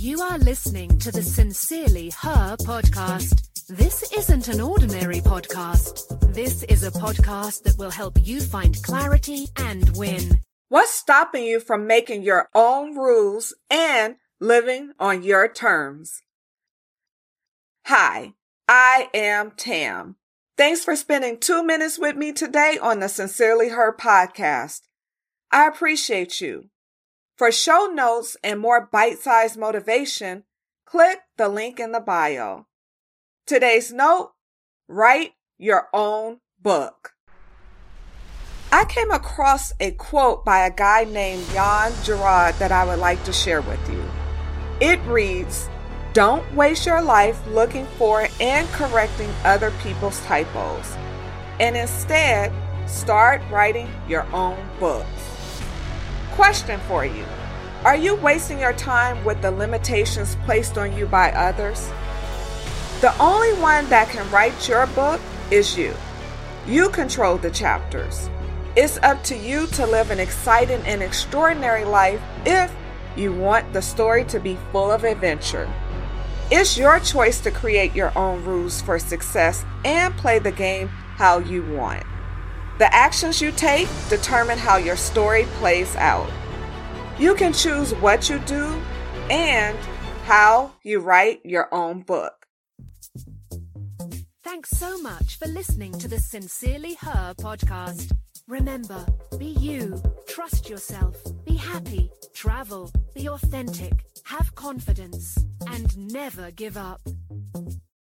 You are listening to the Sincerely Her podcast. This isn't an ordinary podcast. This is a podcast that will help you find clarity and win. What's stopping you from making your own rules and living on your terms? Hi, I am Tam. Thanks for spending two minutes with me today on the Sincerely Her podcast. I appreciate you. For show notes and more bite sized motivation, click the link in the bio. Today's note write your own book. I came across a quote by a guy named Jan Gerard that I would like to share with you. It reads, Don't waste your life looking for and correcting other people's typos, and instead start writing your own books. Question for you Are you wasting your time with the limitations placed on you by others? The only one that can write your book is you. You control the chapters. It's up to you to live an exciting and extraordinary life if you want the story to be full of adventure. It's your choice to create your own rules for success and play the game how you want. The actions you take determine how your story plays out. You can choose what you do and how you write your own book. Thanks so much for listening to the Sincerely Her podcast. Remember, be you, trust yourself, be happy, travel, be authentic, have confidence, and never give up.